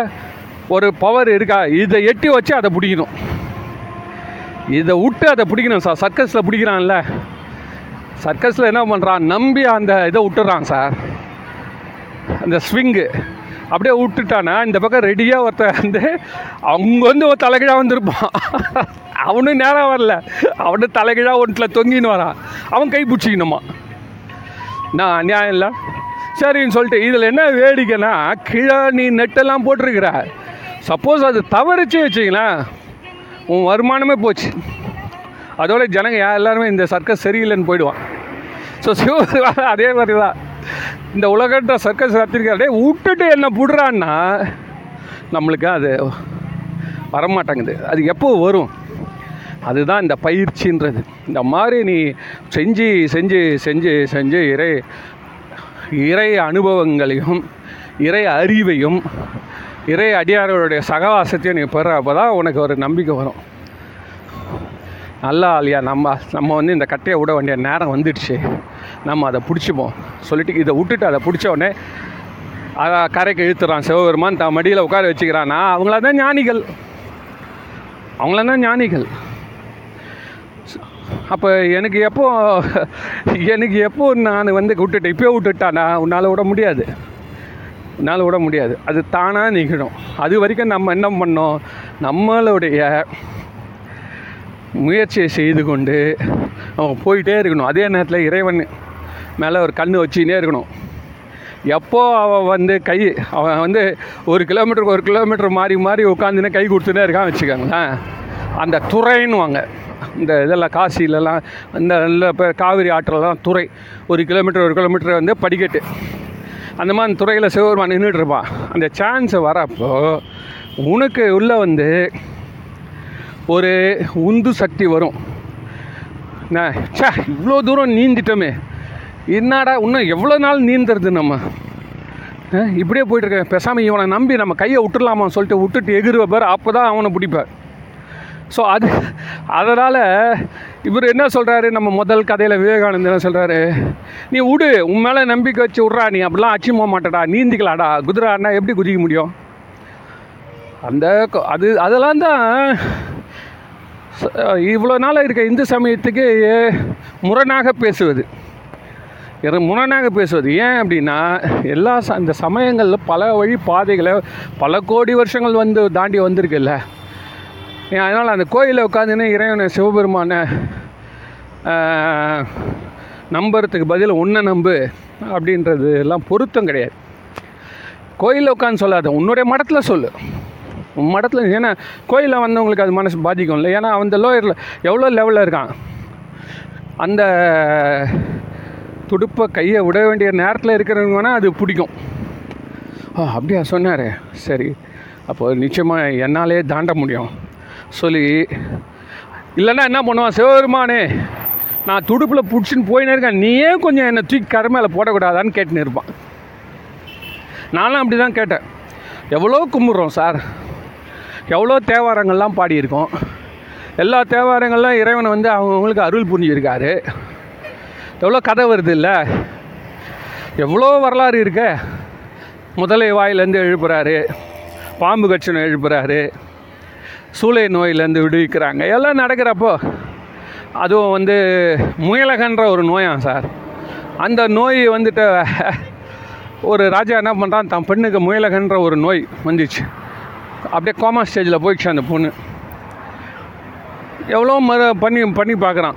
ஒரு பவர் இருக்கா? இதை எட்டி வச்சு அதை பிடிக்கணும். இதை விட்டு அதை பிடிக்கணும். சார் சர்க்கஸில் பிடிக்கிறான்ல. சர்க்கஸில் என்ன பண்ணுறான் நம்பி அந்த இதை விட்டுறான் சார் அந்த ஸ்விங்கு அப்படியே விட்டுட்டானா? இந்த பக்கம் ரெடியாக ஒருத்தன் வந்து அவங்க வந்து ஒரு தலைகீழாக வந்திருப்பான். அவனும் நேராக வரல. அவனு தலைகீழாக ஒன்றில் தொங்கின்னு வரான். அவன் கை பிடிச்சிக்கணுமா? நான் அநியாயம் இல்லை. சரின்னு சொல்லிட்டு இதில் என்ன வேடிக்கைன்னா கீழே நீ நெட்டெல்லாம் போட்டிருக்கிற. சப்போஸ் அது தவறிச்சு வச்சிங்களேன் உன் வருமானமே போச்சு. அதோட ஜனங்க எல்லாருமே இந்த சர்க்கஸ் சரியில்லைன்னு போயிடுவான். ஸோ சிவபெருமான் அதே மாதிரி தான் இந்த உலகன்ற சர்க்கஸ் நடத்திருக்காரு விட்டுட்டு என்ன புடுறான்னா? நம்மளுக்கு அது வரமாட்டேங்குது. அது எப்போ வரும்? அதுதான் இந்த பயிற்சின்றது. இந்த மாதிரி நீ செஞ்சு செஞ்சு செஞ்சு செஞ்சு இறை இறை அனுபவங்களையும் இறை அறிவையும் இறை அடியார்களுடைய சகவாசத்தையும் நீ பெற அப்போ தான் உனக்கு ஒரு நம்பிக்கை வரும். நல்லா இல்லையா நம்ம நம்ம வந்து இந்த கட்டையை விட வேண்டிய நேரம் வந்துடுச்சு. நம்ம அதை பிடிச்சிப்போம். சொல்லிட்டு இதை விட்டுட்டு அதை பிடிச்ச உடனே அதை கரைக்கு இழுத்துறான் சிவபெருமான். தான் மடியில் உட்கார வச்சுக்கிறான்னா அவங்கள தான் ஞானிகள். அவங்கள தான் ஞானிகள். அப்போ எனக்கு எப்போ எனக்கு எப்போ நான் வந்து விட்டுட்டேன்? இப்போயே விட்டுட்டானா உன்னால் விட முடியாது. உன்னால் விட முடியாது. அது தானாக நிகழும். அது வரைக்கும் நம்ம என்ன பண்ணோம்? நம்மளுடைய முயற்சியை செய்து கொண்டு அவன் போயிட்டே இருக்கணும். அதே நேரத்தில் இறைவன் மேலே ஒரு கண்ணு வச்சுக்கினே இருக்கணும். எப்போ அவன் வந்து கை அவன் வந்து ஒரு கிலோமீட்டருக்கு ஒரு கிலோமீட்டர் மாறி மாறி உட்காந்துனே கை கொடுத்துனே இருக்கான் வச்சுக்கோங்களேன். அந்த துறைன்னுவாங்க. இந்த இதெல்லாம் காசிலலாம் இந்த நல்ல இப்போ காவிரி ஆற்றலாம் துறை. ஒரு கிலோமீட்டர் ஒரு கிலோமீட்டர் வந்து படிக்கட்டு. அந்த மாதிரி அந்த துறையில் சிவபெருமான் நின்றுட்டு இருப்பான். அந்த சான்ஸை வரப்போ உனக்கு உள்ளே வந்து ஒரு உந்து சக்தி வரும். என்ன ச்சே இவ்வளோ தூரம் நீந்திட்டோமே. என்னடா இன்னும் எவ்வளோ நாள் நீந்துறது நம்ம? இப்படியே போயிட்டுருக்கேன் பேசாமல் இவனை நம்பி நம்ம கையை விட்டுடலாமா சொல்லிட்டு விட்டுட்டு எகிருவ பேர் அப்போ தான் அவனை பிடிப்பார். ஸோ அது அதனால் இவர் என்ன சொல்கிறாரு நம்ம முதல் கதையில் விவேகானந்தர் என்ன சொல்கிறாரு நீ விடு உன் மேலே நம்பிக்கை வச்சு விட்றா நீ அப்படிலாம் அச்சீவ் போக மாட்டடா நீந்திக்கலாடா. குதிரான்னா எப்படி குதிக்க முடியும்? அந்த அது அதெல்லாம் தான் இவ்வளோ நாளாக இருக்க இந்து சமயத்துக்கு முரணாக பேசுவது. முரணாக பேசுவது. ஏன் அப்படின்னா எல்லா ச இந்த சமயங்களில் பல வழி பாதைகளை பல கோடி வருஷங்கள் வந்து தாண்டி வந்திருக்குல்ல. ஏன் அதனால் அந்த கோயிலில் உட்காந்துன்னு இறைவனை சிவபெருமானை நம்புறதுக்கு பதில் உன்னை நம்பு அப்படின்றது எல்லாம் பொருத்தம் கிடையாது. கோயிலில் உட்காந்து சொல்லாத உன்னுடைய மடத்தில் சொல்லு. மடத்தில் ஏன்னா கோயிலில் வந்தவங்களுக்கு அது மனசு பாதிக்கும் இல்லை. ஏன்னா அந்த லோயரில் எவ்வளோ லெவலில் இருக்கான்? அந்த துடுப்பை கையை விட வேண்டிய நேரத்தில் இருக்கிறவங்க வேணால் அது பிடிக்கும். ஆ அப்படியா? சொன்னார். சரி. அப்போது நிச்சயமாக என்னாலே தாண்ட முடியும். சொல்லி இல்லைன்னா என்ன பண்ணுவான்? சிவபெருமானே நான் துடுப்பில் பிடிச்சின்னு போயினே இருக்கேன். நீயே கொஞ்சம் என்னை தூக்கி கரை மேலே போடக்கூடாதான்னு கேட்டுன்னு இருப்பான். நானும் அப்படி தான் கேட்டேன். எவ்வளோ கும்பிட்றோம் சார். எவ்வளோ தேவாரங்கள்லாம் பாடியிருக்கோம். எல்லா தேவாரங்கள்லாம் இறைவன் வந்து அவங்கவுங்களுக்கு அருள் புரிஞ்சிருக்காரு. எவ்வளோ கதை வருது இல்லை? எவ்வளோ வரலாறு இருக்க? முதலை வாயிலேருந்து எழுப்புறாரு. பாம்பு கட்சனை எழுப்புறாரு. சூளை நோயிலேருந்து விடுவிக்கிறாங்க. எல்லாம் நடக்கிறப்போ அதுவும் வந்து முயலகன்ற ஒரு நோயாம் சார். அந்த நோய் வந்துட்டு ஒரு ராஜா என்ன பண்ணுறான் தன் பெண்ணுக்கு முயலகன்ற ஒரு நோய் வந்துச்சு. அப்படியே கோமா ஸ்டேஜில் போயிடுச்சு அந்த பொண்ணு. எவ்வளோ மரு பண்ணி பண்ணி பார்க்குறான்.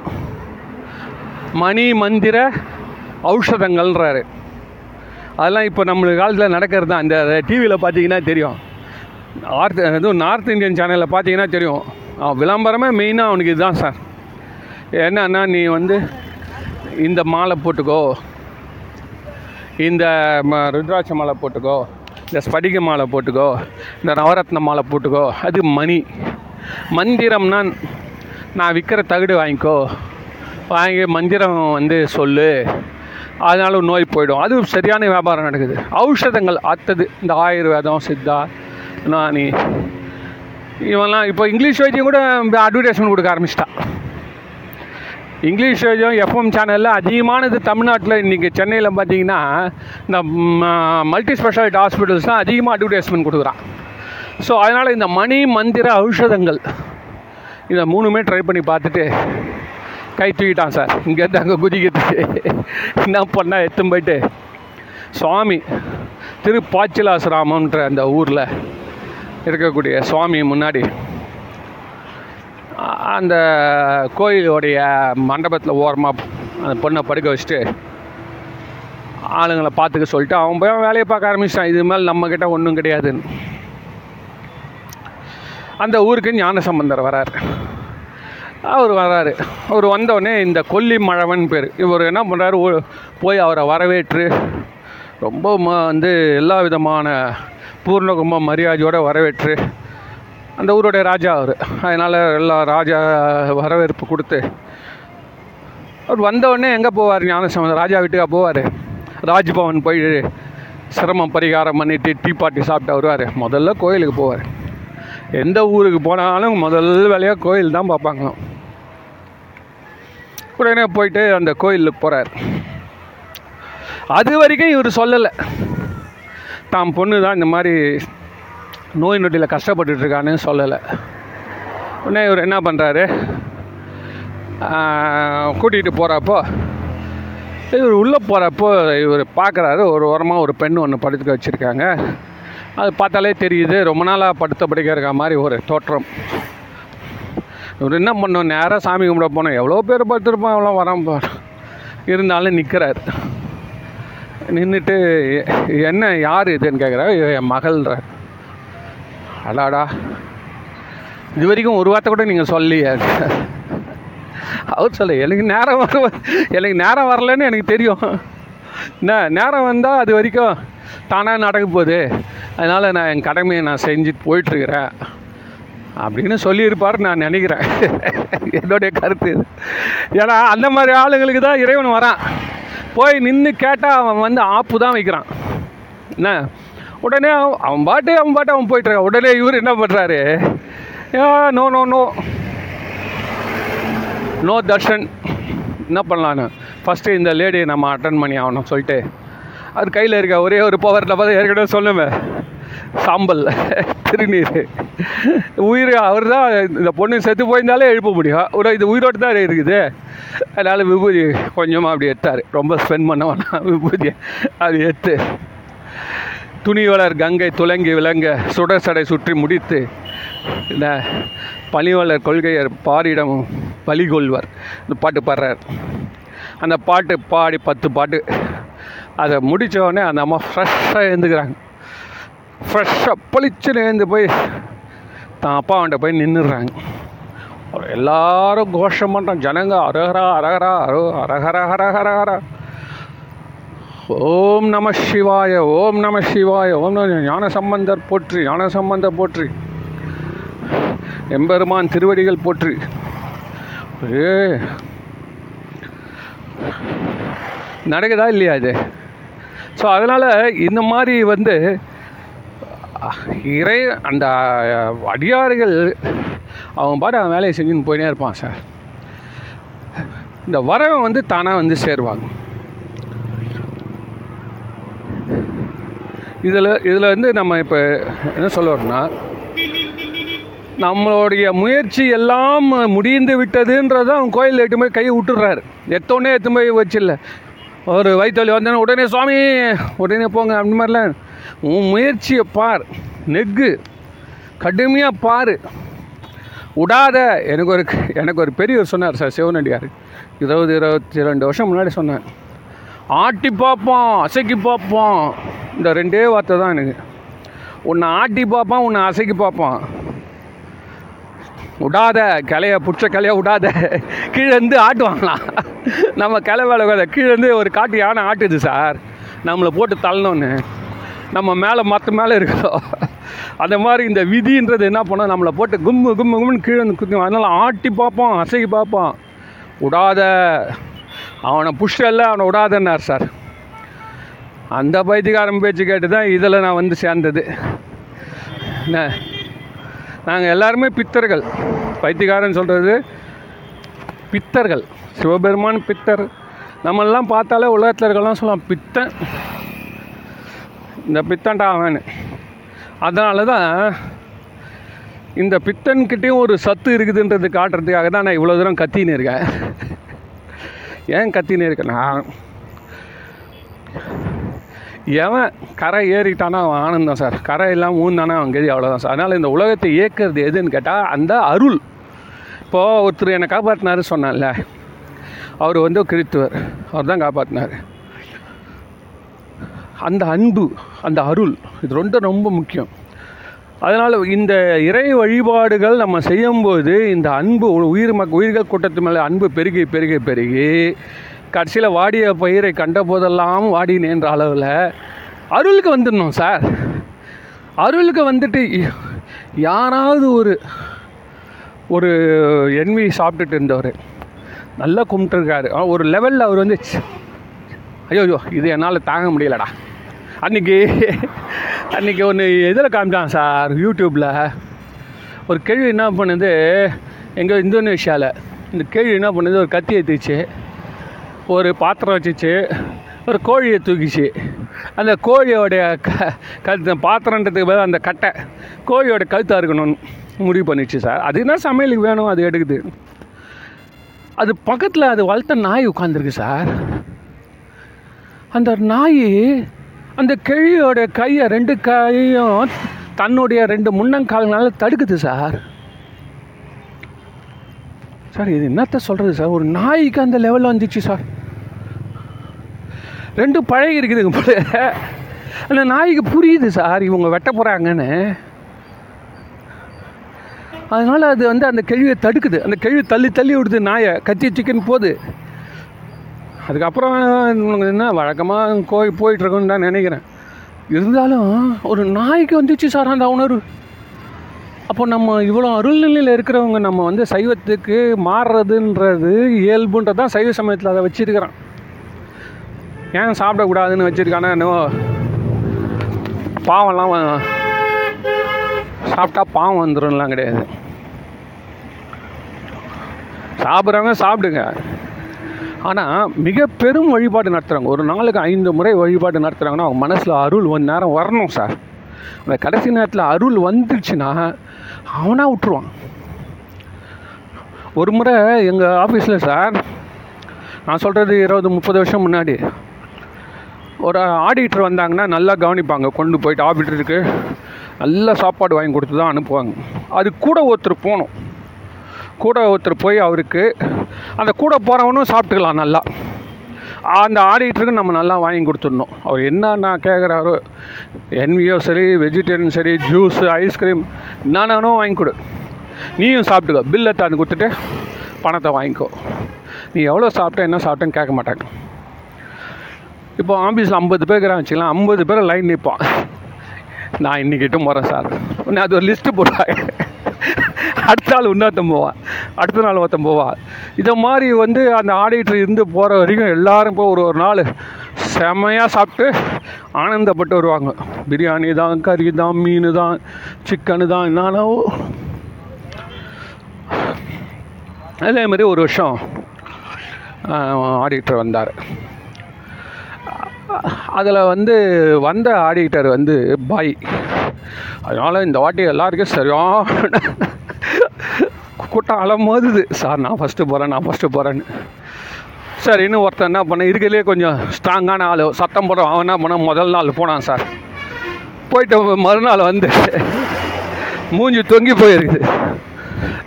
மணி மந்திர ஔஷதங்கள்ன்றாரு. அதெல்லாம் இப்போ நம்மளுக்கு காலத்தில் நடக்கிறது தான். இந்த டிவியில் பார்த்தீங்கன்னா தெரியும். நார்த் இதுவும் நார்த் இந்தியன் சேனலில் பார்த்தீங்கன்னா தெரியும். விளம்பரமே மெயினாக அவனுக்கு இதுதான் சார் என்னன்னா நீ வந்து இந்த மாலை போட்டுக்கோ. இந்த ம- ருத்ராட்ச மாலை போட்டுக்கோ. இந்த ஸ்படிக மாலை போட்டுக்கோ இந்த நவரத்ன மாலை போட்டுக்கோ. அது மணி. மந்திரம்னா நான் விற்கிற தகுடு வாங்கிக்கோ. வாங்கி மந்திரம் வந்து சொல்லு. அதனால நோய் போயிடும். அது சரியான வியாபாரம் நடக்குது. ஔஷதங்கள் அத்தது. இந்த ஆயுர்வேதம் சித்தா நானி இவன்லாம் இப்போ இங்கிலீஷ் வைத்தியம் கூட அட்வர்டைஸ்மெண்ட் கொடுக்க ஆரம்பிச்சிட்டா இங்கிலீஷ் வைத்தியம் எஃப்எம் சேனலில் அதிகமானது தமிழ்நாட்டில் இன்றைக்கி சென்னையில் பார்த்தீங்கன்னா இந்த மல்டி ஸ்பெஷாலிட்டி ஹாஸ்பிட்டல்ஸ் தான் அதிகமாக அட்வர்டைஸ்மெண்ட் கொடுக்குறான். ஸோ அதனால் இந்த மணி மந்திர ஔஷதங்கள் இதை மூணுமே ட்ரை பண்ணி பார்த்துட்டு கை தூக்கிட்டான் சார். இங்கேருந்து அங்கே குதிக்கிறதுக்கு என்ன பண்ணால் எத்தும் போயிட்டு சுவாமி திருப்பாச்சிலாசிராமன்ற அந்த ஊரில் இருக்கக்கூடிய சுவாமி முன்னாடி அந்த கோயிலுடைய மண்டபத்தில் ஓரமாக அந்த பொண்ணை படுக்க வச்சுட்டு ஆளுங்களை பார்த்துக்க சொல்லிட்டு அவன் போய் அவன் வேலையை பார்க்க ஆரம்பிச்சிட்டான். இது மேலே நம்மக்கிட்ட ஒன்றும் கிடையாதுன்னு. அந்த ஊருக்கு ஞான சம்பந்தர் வரார். அவர் வராரு. அவர் வந்தோடனே இந்த கொல்லி மழவன் பேர். இவர் என்ன பண்ணுறாரு போய் அவரை வரவேற்று ரொம்ப வந்து எல்லா விதமான பூர்ணகும்ப மரியாதையோடு வரவேற்று அந்த ஊருடைய ராஜா அவர். அதனால் எல்லா ராஜா வரவேற்பு கொடுத்து அவர் வந்தவுடனே எங்கே போவார் ஞானசம்பந்தர்? ராஜா வீட்டுக்கா போவார். ராஜ்பவன் போய் சிரமம் பரிகாரம் பண்ணிட்டு டீ பார்ட்டி சாப்பிட்டு வருவார். முதல்ல கோயிலுக்கு போவார். எந்த ஊருக்கு போனாலும் முதல் வேலையாக கோயில் தான் பார்ப்பாங்களாம். உடனே போயிட்டு அந்த கோயிலுக்கு போகிறார் அது வரைக்கும் இவர் சொல்லலை. தான் பொண்ணு தான் இந்த மாதிரி நோய் நொடியில் கஷ்டப்பட்டுட்டு இருக்கான்னு சொல்லலை. உடனே இவர் என்ன பண்ணுறாரு கூட்டிகிட்டு போகிறப்போ இவர் உள்ளே போகிறப்போ இவர் பார்க்குறாரு ஒரு ஓரமாக ஒரு பெண் ஒன்று படுத்துக்க வச்சுருக்காங்க. அது பார்த்தாலே தெரியுது. ரொம்ப நாளாக படுத்த படிக்க இருக்க மாதிரி ஒரு தோற்றம். இவர் என்ன பண்ணோம்? நேராக சாமி கும்பிட போனோம். எவ்வளோ பேர் படுத்துருப்போம் எவ்வளோ வரம் இருந்தாலும் நிற்கிறார் நின்றுட்டு என்ன யார் இதுன்னு கேட்குறாரு என் மகள்ன்ற அடாடா. இது வரைக்கும் ஒரு வார்த்தை கூட நீங்கள் சொல்லியே அவர் சொல்ல எனக்கு நேரம் வர எனக்கு நேரம் வரலன்னு எனக்கு தெரியும். என்ன நேரம் வந்தால் அது வரைக்கும் தானாக நடக்க போகுது. அதனால் நான் என் கடமையை நான் செஞ்சுட்டு போயிட்டுருக்கிறேன். அப்படின்னு சொல்லியிருப்பார் நான் நினைக்கிறேன். என்னுடைய கருத்து இது. ஏன்னா அந்த மாதிரி ஆளுங்களுக்கு தான் இறைவன் வரான். போய் நின்று கேட்டால் அவன் வந்து ஆப்பு தான் வைக்கிறான். என்ன? உடனே அவன் அவன் பாட்டு அவன் பாட்டு அவன் போயிட்டுருக்கான் உடனே இவர் என்ன பண்ணுறாரு no no no no Darshan என்ன பண்ணலான்னு? ஃபஸ்ட்டு இந்த லேடியை நம்ம அட்டன் பண்ணி ஆகணும் சொல்லிட்டு. அது கையில் இருக்க ஒரே ஒரு பவர் டப்பா ஏற்கனவே சொல்லுவேன் சாம்பல் திருநீர். உயிர் அவர் தான் இந்த பொண்ணு செத்து போயிருந்தாலே எழுப்ப முடியும். ஒரு இது உயிரோடு தான் இருக்குது. அதனால் விபூதி கொஞ்சமாக அப்படி எடுத்தார். ரொம்ப ஸ்பெண்ட் பண்ண வேணாம். விபூதியை. அது எடுத்து. துணிவளர் கங்கை துலங்கி விளங்க சுடர் சடை சுற்றி முடித்து இந்த பணிவளர் கொள்கையர் பாரிடம் பலிகொள்வர் இந்த பாட்டு பாடுறார். அந்த பாட்டு பாடி பத்து பாட்டு. அதை முடிச்ச அந்த அம்மா ஃப்ரெஷ்ஷாக எழுந்துக்கிறாங்க. ஃப்ரெஷ்ஷாக பளிச்சுன்னு எழுந்து போய் தான் அப்பா அவன்கிட்ட போய் நின்றுடுறாங்க எல்லாரும் கோஷம் பண்ணுறான் ஜனங்க அரஹரா அரஹரா அரோ அரஹர ஹரஹர ஓம் நம சிவாய ஓம் நம சிவாய ஓம் ஞான சம்பந்தர் போற்றி ஞான சம்பந்தர் போற்றி. எம்பெருமான் திருவடிகள் போற்றி. ஏ. நடக்குதா இல்லையா இது? ஸோ அதனால் இந்த மாதிரி வந்து இறை அந்த அஹ், அடியார்கள் அவன் பாட்டு அவன் வேலையை செஞ்சுன்னு போயினே இருப்பான் சார். இந்த வரவன் வந்து தானாக வந்து சேருவாங்க. இதில் இதில் வந்து நம்ம இப்போ என்ன சொல்ல வரோம்னா நம்மளுடைய முயற்சி எல்லாம் முடிந்து விட்டதுன்றது அவன் கோயிலில் எட்டு போய் கையை விட்டுடுறாரு எத்தோடனே எத்து போய் வச்சில்ல. ஒரு வயிற்றுவலி வந்தோடனே உடனே சுவாமி உடனே போங்க அந்த மாதிரிலாம். உன் முயற்சியை பார் நெக்கு கடுமையாக பார். விடாத எனக்கு ஒரு எனக்கு ஒரு பெரியவர் சொன்னார் சார் சிவனடியார். இருபது இருபத்தி ரெண்டு வருஷம் முன்னாடி சொன்னார் ஆட்டி பார்ப்போம் அசைக்கி பார்ப்போம் இந்த ரெண்டே வார்த்தை தான் எனக்கு. உன்னை ஆட்டி பார்ப்பான் உன்னை அசைக்கி பார்ப்பான். விடாத கிளைய பிடிச்ச கிளைய விடாத கீழே இருந்து ஆட்டுவாங்களாம் நம்ம கிளை வேலை வேலை கீழேருந்து ஒரு காட்டு யானை ஆட்டுது சார். நம்மளை போட்டு தள்ளணுன்னு நம்ம மேலே மற்ற மேலே இருக்கிறோம் அந்த மாதிரி இந்த விதின்றது என்ன பண்ணோம்? நம்மளை போட்டு கும்மு கும்மு கும்முன்னு கீழே வந்து குத்தி அதனால் ஆட்டி பார்ப்போம் அசைக்கி பார்ப்போம் விடாத அவனை புஷ்டல்ல அவனை விடாதன்னார் சார் அந்த பைத்தியக்காரன் பேச்சு கேட்டு தான் இதில் நான் வந்து சேர்ந்தது. என்ன? நாங்கள் எல்லாருமே பித்தர்கள். பைத்தியக்காரன் சொல்கிறது பித்தர்கள். சிவபெருமான் பித்தர். நம்மெல்லாம் பார்த்தாலே உலகத்தில் இருக்கலாம் சொல்லலாம் பித்தன். இந்த பித்தன்டா அவன். அதனால தான் இந்த பித்தன்கிட்டேயும் ஒரு சத்து இருக்குதுன்றது காட்டுறதுக்காக தான் நான் இவ்வளோ தூரம் கத்தின்னு இருக்கேன். ஏன் கத்தினே இருக்கேன் நான் எவன் கரை ஏறிட்டானா அவன் ஆனந்தம் சார். கரை எல்லாம் ஊந்தானா அவன் கதி அவ்வளோதான் சார். அதனால் இந்த உலகத்தை இயக்கிறது எதுன்னு கேட்டால் அந்த அருள். இப்போது ஒருத்தர் என்னை காப்பாற்றினாரு சொன்னான்ல அவர் வந்து கிறித்துவர். அவர் தான் காப்பாற்றினார் அந்த அன்பு அந்த அருள் இது ரொம்ப ரொம்ப முக்கியம். அதனால் இந்த இறை வழிபாடுகள் நம்ம செய்யும்போது இந்த அன்பு உயிர் மக் உயிர்கள் கூட்டத்து மேலே அன்பு பெருகி பெருகி பெருகி கடைசியில் வாடிய பயிரை கண்ட போதெல்லாம் வாடினேன்ற அளவில் அருளுக்கு வந்துடணும் சார். அருளுக்கு வந்துட்டு யாராவது ஒரு ஒரு என்வி சாப்பிட்டுட்டு இருந்தவர் நல்லா கும்பிட்டுருக்காரு. ஒரு லெவலில் அவர் வந்து ஐயோ ஐயோ இது என்னால் தாங்க முடியலடா. அன்றைக்கி அன்றைக்கி ஒன்று இதில் காமிச்சான் சார்? யூடியூப்பில் ஒரு கேள்வி என்ன பண்ணுது? எங்கள் இந்தோனேஷியாவில் இந்த கேள்வி என்ன பண்ணுது? ஒரு கத்தி ஏற்றிச்சு ஒரு பாத்திரம் வச்சுச்சு. ஒரு கோழியை தூக்கிச்சு. அந்த கோழியோடைய க கழுத்து பாத்திரன்றதுக்கு பதில் அந்த கட்டை. கோழியோட கழுத்தாக இருக்கணும்னு முடிவு பண்ணிச்சு சார். அது என்ன சமையலுக்கு வேணும்? அது எடுக்குது. அது பக்கத்தில் அது வளர்த்த நாய் உட்காந்துருக்கு சார். அந்த நாய் அந்த கிழியோட கையை ரெண்டு கையும் தன்னுடைய ரெண்டு முன்னங்கால்னால தடுக்குது சார். சார் இது என்னத்த சொல்கிறது சார்? ஒரு நாய்க்கு அந்த லெவலில் வந்துச்சு சார். ரெண்டு பழகி இருக்குதுங்க போல. அந்த நாய்க்கு புரியுது சார் இவங்க வெட்ட போகிறாங்கன்னு அதனால் அது வந்து அந்த கேள்வியை தடுக்குது. அந்த கேள்வி தள்ளி தள்ளி விடுது நாயை. கத்தி சிக்கன் போகுது. அதுக்கப்புறம் என்ன வழக்கமாக கோய் போயிட்டுருக்குன்னு தான் நினைக்கிறேன். இருந்தாலும் ஒரு நாய்க்கு வந்துச்சு சார் அந்த உணர்வு. அப்போ நம்ம இவ்வளோ அருள்நிலையில் இருக்கிறவங்க நம்ம வந்து சைவத்துக்கு மாறுறதுன்றது இயல்புன்றது தான் சைவ சமயத்தில் அதை வச்சுருக்கிறான். ஏன் சாப்பிடக்கூடாதுன்னு வச்சுருக்கானா இன்னும் பாவம்லாம் சாப்பிட்டா பாவம் வந்துடும்லாம் கிடையாது. சாப்பிட்றவங்க சாப்பிடுங்க. ஆனால் மிக பெரும் வழிபாடு நடத்துகிறாங்க ஒரு நாளுக்கு ஐந்து முறை வழிபாடு நடத்துகிறாங்கன்னா அவங்க மனசில் அருள் ஒன் நேரம் வரணும் சார். அந்த கடைசி நேரத்தில் அருள் வந்துடுச்சுன்னா அவனாக விட்டுருவான். ஒரு முறை எங்கள் ஆஃபீஸில் சார் நான் சொல்கிறது இருபது முப்பது வருஷம் முன்னாடி. ஒரு ஆடிட்டர் வந்தாங்கன்னா நல்லா கவனிப்பாங்க. கொண்டு போயிட்டு ஆடிட்டருக்கு நல்ல சாப்பாடு வாங்கி கொடுத்து தான் அனுப்புவாங்க. அது கூட ஒருத்தர் போகணும். கூட ஒருத்தர் போய் அவருக்கு அந்த கூட போகிறவனும் சாப்பிட்டுக்கலாம் நல்லா. அந்த ஆடிட்டருக்கு நம்ம நல்லா வாங்கி கொடுத்துடணும். அவர் என்னென்ன கேட்குறாரோ என்வியோ சரி வெஜிடேரியன் சரி ஜூஸு ஐஸ்கிரீம் என்னென்னோ வாங்கி கொடு. நீயும் சாப்பிட்டுக்கோ. பில்லை தாண்டி கொடுத்துட்டு பணத்தை வாங்கிக்கோ. நீ எவ்வளோ சாப்பிட்ட என்ன சாப்பிட்டேன்னு கேட்க மாட்டாங்க. இப்போ ஆஃபீஸில் ஐம்பது பேர் இருக்கிறான் வச்சுக்கலாம் ஐம்பது பேர் லைன் நிற்பான் நான் இன்றைக்கிட்டும் போகிறேன் சார். உடனே அது ஒரு லிஸ்ட்டு போடுவாங்க. அடுத்த நாள் இன்னொருத்தன் போவான் அடுத்த நாள் ஒருத்தன் போவான் இதை மாதிரி வந்து அந்த ஆடிட்டர் இருந்து போகிற வரைக்கும் எல்லாரும் போய் ஒரு ஒரு நாள் செமையாக சாப்பிட்டு ஆனந்தப்பட்டு வருவாங்க. பிரியாணி தான் கறி தான் மீன் தான் சிக்கனு தான் என்னென்னவோ. அதே மாதிரி ஒரு வருஷம் ஆடிட்டர் வந்தார். அதில் வந்து வந்த ஆடிட்டர் வந்து பாய். அதனால் இந்த வாட்டி எல்லாருக்கும் சரியான கூட்டம் அலமோதுது. சார் நான் ஃபஸ்ட்டு போகிறேன் நான் ஃபஸ்ட்டு போகிறேன்னு சார் இன்னும் ஒருத்தன் என்ன பண்ண இருக்கிறதுலே கொஞ்சம் ஸ்ட்ராங்கான ஆள் சத்தம் போடுறோம் அவன் என்ன பண்ண முதல் நாள் போனான் சார். போயிட்டு மறுநாள் வந்து மூஞ்சி தொங்கி போயிருக்குது.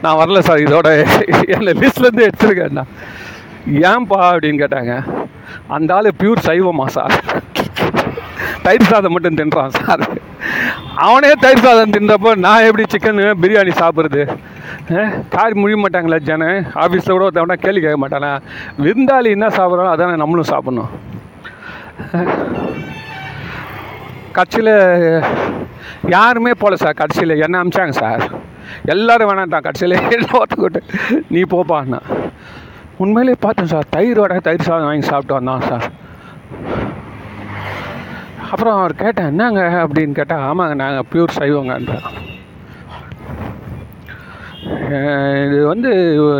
நான் வரல சார் இதோட என்னை லிஸ்ட்லேருந்து எடுத்துருக்கேன்ண்ணா ஏன்பா? அப்படின்னு கேட்டாங்க. அந்த ஆள் பியூர் சைவமா சார். தயிர் சாதம் மட்டும் தின்றான் சார். அவனே தயிர் சாதம் தின்றப்போ நான் எப்படி சிக்கன் பிரியாணி சாப்பிட்றது? காரி முடிய மாட்டாங்களா ஜன? ஆஃபீஸில் கூட ஒருத்தவனா கேள்வி கேட்க மாட்டானா? விருந்தாளி என்ன சாப்பிட்றாலும் அதானே நம்மளும் சாப்பிட்ணும். கட்சியில் யாருமே போகல சார் கட்சியில் என்ன அமிச்சாங்க சார்? எல்லோரும் வேணான்ட்டான் கட்சியில் ஒருத்தக்கூட்டு நீ போப்பான்னா உண்மையிலே பார்த்தேன் சார் தயிர் வடை தயிர் சாதம் வாங்கி சாப்பிட்டு வந்தான் சார். அப்புறம் அவர் கேட்டேன் என்னங்க? அப்படின்னு கேட்டால் ஆமாங்க நாங்கள் பியூர் சைவங்கன்ற இது வந்து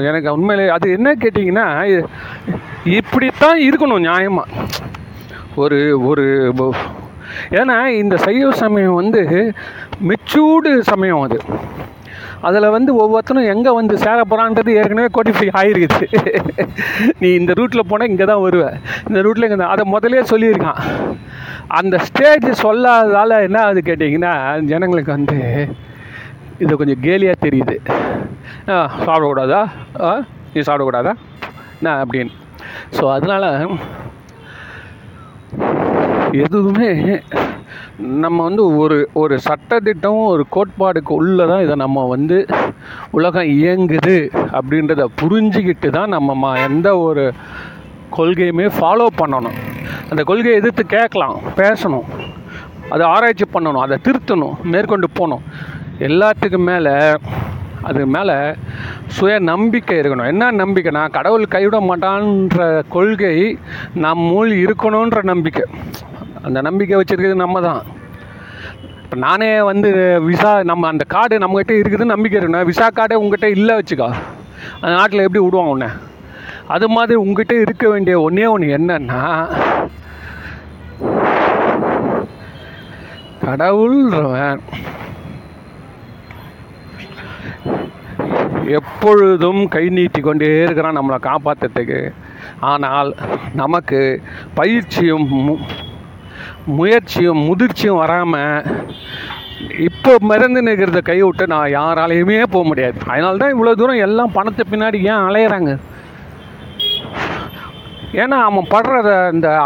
எனக்கு உண்மையிலே அது என்ன கேட்டிங்கன்னா இப்படித்தான் இருக்கணும் நியாயமாக ஒரு ஒரு ஏன்னா இந்த சைவ சமயம் வந்து மெச்சூர்டு சமயம் அது. அதில் வந்து ஒவ்வொருத்தரும் எங்கே வந்து சேர போகிறான்றது ஏற்கனவே கோட்டிஃபை ஆகிருக்குது நீ இந்த ரூட்டில் போனால் இங்கே தான் வருவ. இந்த ரூட்டில் இங்கே தான் அதை முதலே சொல்லியிருக்கான். அந்த ஸ்டேஜ் சொல்லாததால் என்ன ஆகுது கேட்டிங்கன்னா ஜனங்களுக்கு வந்து இது கொஞ்சம் கேலியாக தெரியுது. சாப்பிடக்கூடாதா? நீ சாப்பிடக்கூடாதா? என்ன அப்படின்னு. ஸோ அதனால் எதுவுமே நம்ம வந்து ஒரு ஒரு சட்டத்திட்டமும் ஒரு கோட்பாடுக்கு உள்ளே தான் இதை நம்ம வந்து உலகம் இயங்குது அப்படின்றத புரிஞ்சுக்கிட்டு தான் நம்ம மா எந்த ஒரு கொள்கையுமே ஃபாலோ பண்ணணும். அந்த கொள்கையை எதிர்த்து கேட்கலாம் பேசணும். அதை ஆராய்ச்சி பண்ணணும் அதை திருத்தணும் மேற்கொண்டு போகணும். எல்லாத்துக்கும் மேலே அது மேலே சுய நம்பிக்கை இருக்கணும். என்ன நம்பிக்கைனா கடவுள் கைவிட மாட்டான்ற கொள்கை நம்முள் இருக்கணுன்ற நம்பிக்கை. அந்த நம்பிக்கை வச்சுருக்கிறது நம்ம தான் இப்போ நானே வந்து விசா நம்ம அந்த கார்டு நம்மகிட்ட இருக்குதுன்னு நம்பிக்கை இருக்கணும் விசா கார்டே உங்ககிட்ட இல்லை வச்சுக்கோ. அந்த நாட்டில் எப்படி விடுவாங்க உன்னை? அது மாதிரி உங்ககிட்ட இருக்க வேண்டிய ஒன்றே ஒன்று என்னன்னா கடவுள்ன்றவன். எப்பொழுதும் கை நீட்டி கொண்டே இருக்கிறான் நம்மளை காப்பாற்றுறதுக்கு ஆனால் நமக்கு பயிற்சியும் மு- முயற்சியும் முதிர்ச்சியும் வராமல் இப்போ மறந்து நிற்கிறத கை விட்டு நான் யாராலையுமே போக முடியாது. அதனால தான் இவ்வளோ தூரம் எல்லாம் பணத்தை பின்னாடி ஏன் அலையிறாங்க? ஏன்னா அவன் படுற இந்த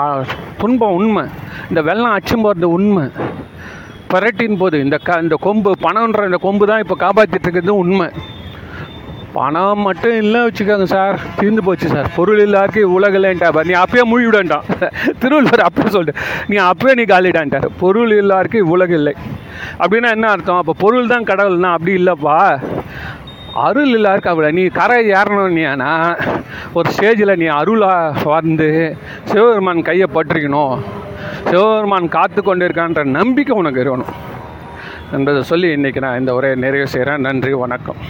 துன்பம் உண்மை. இந்த வெள்ளம் அச்சும் போகிறது உண்மை. பரட்டின் போது இந்த க இந்த கொம்பு பணம்ன்ற இந்த கொம்பு தான் இப்போ காப்பாற்றிட்டு இருக்கிறது உண்மை. பணம் மட்டும் இல்லை வச்சுக்கோங்க சார். தீர்ந்து போச்சு சார். பொருள் இல்லாருக்கு உலகில்லைன்ட்டாப்பா நீ அப்பயே மூழ்கிவிடன்ட்டான் <laughs> திருவள்ளுவர் அப்பயே சொல்லிட்டு நீ அப்பயே நீ காலிடான்ட்டார். பொருள் இல்லாருக்கு உலக இல்லை. அப்படின்னா என்ன அர்த்தம்? அப்போ பொருள் தான் கடவுள்னா அப்படி இல்லைப்பா. அருள் இல்லாருக்கு அவளை நீ கரை ஏறணும்னா ஒரு ஸ்டேஜில் நீ அருளாக வந்து சிவபெருமான் கையை பற்றிக்கணும். சிவபெருமான் காத்து கொண்டு இருக்கான்ற நம்பிக்கை உனக்கு இருக்கணும். என்பதை சொல்லி இன்றைக்கி நான் இந்த உரையை நிறைவு செய்கிறேன் நன்றி வணக்கம்.